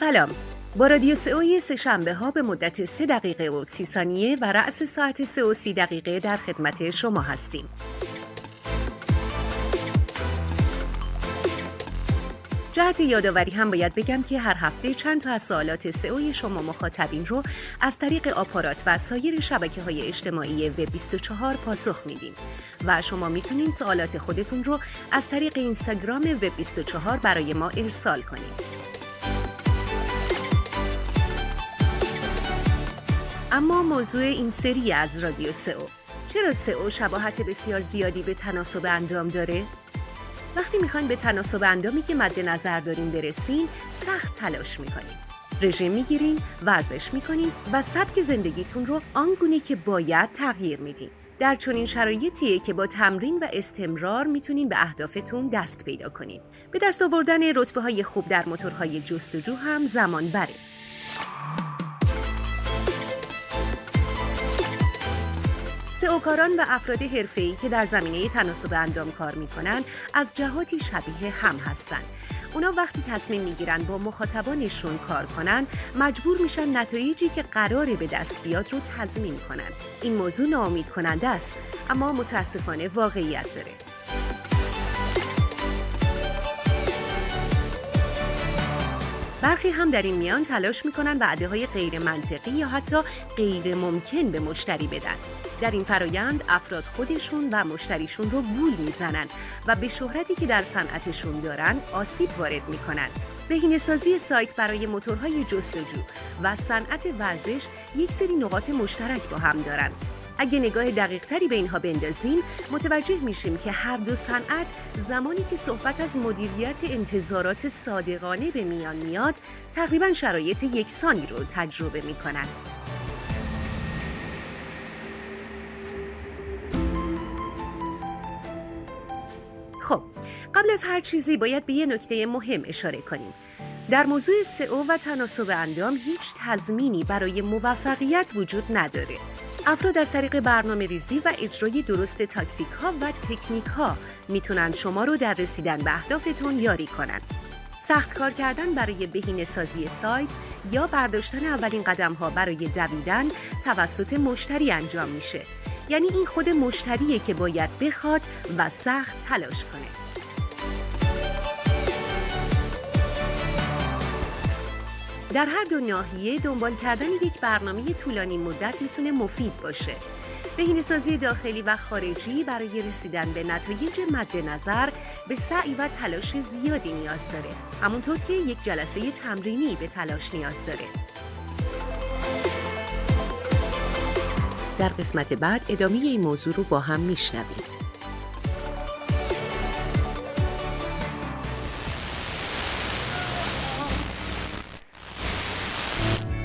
سلام با رادیو سئوی سه شنبه ها به مدت سه دقیقه و سی ثانیه و رأس ساعت سه و سی دقیقه در خدمت شما هستیم جهت یادآوری هم باید بگم که هر هفته چند تا از سوالات سئوی شما مخاطبین رو از طریق آپارات و سایر شبکه های اجتماعی و 24 پاسخ میدیم و شما می‌تونین سوالات خودتون رو از طریق اینستاگرام و 24 برای ما ارسال کنید. اما موضوع این سری از رادیو سئو چرا سئو شباهت بسیار زیادی به تناسب اندام داره؟ وقتی می‌خواین به تناسب اندامی که مد نظر دارین برسین سخت تلاش می‌کنین رژیم می‌گیرین، ورزش می‌کنین و سبک زندگیتون رو آنگونه که باید تغییر میدین. در چنین شرایطیه که با تمرین و استمرار می‌تونین به اهدافتون دست پیدا کنین. به دست آوردن رتبه های خوب در موتورهای جستجو هم زمان بره. سئوکاران و افراد حرفه‌ای که در زمینه تناسب اندام کار می‌کنن از جهاتی شبیه هم هستند. اونا وقتی تصمیم می‌گیرن با مخاطبانشون کار کنن مجبور میشن نتایجی که قراره به دست بیاد رو تضمین کنن. این موضوع ناامید کننده است اما متاسفانه واقعیت داره. برخی هم در این میان تلاش می‌کنن وعده های غیر منطقی یا حتی غیر ممکن به مشتری بدن. در این فرایند افراد خودشون و مشتریشون رو گول می‌زنن و به شهرتی که در صنعتشون دارن آسیب وارد می‌کنن. بهینه سازی سایت برای موتورهای جستجو و صنعت ورزش یک سری نقاط مشترک با هم دارن. اگه نگاه دقیق تری به اینها بندازیم متوجه میشیم که هر دو صنعت زمانی که صحبت از مدیریت انتظارات صادقانه به میان میاد تقریبا شرایط یکسانی رو تجربه می‌کنن. خب قبل از هر چیزی باید به یه نکته مهم اشاره کنیم در موضوع سئو و تناسب اندام هیچ تضمینی برای موفقیت وجود نداره افراد از طریق برنامه ریزی و اجرای درست تاکتیک ها و تکنیک ها می‌تونن شما رو در رسیدن به اهدافتون یاری کنن سخت کار کردن برای بهینه سازی سایت یا برداشتن اولین قدم ها برای دویدن توسط مشتری انجام میشه یعنی این خود مشتریه که باید بخواد و سخت تلاش کنه. در هر دو ناحیه دنبال کردن یک برنامه طولانی مدت می‌تونه مفید باشه. بهینه‌سازی داخلی و خارجی برای رسیدن به نتایج مد نظر به سعی و تلاش زیادی نیاز داره. همونطور که یک جلسه تمرینی به تلاش نیاز داره. در قسمت بعد ادامه این موضوع رو با هم میشنویم.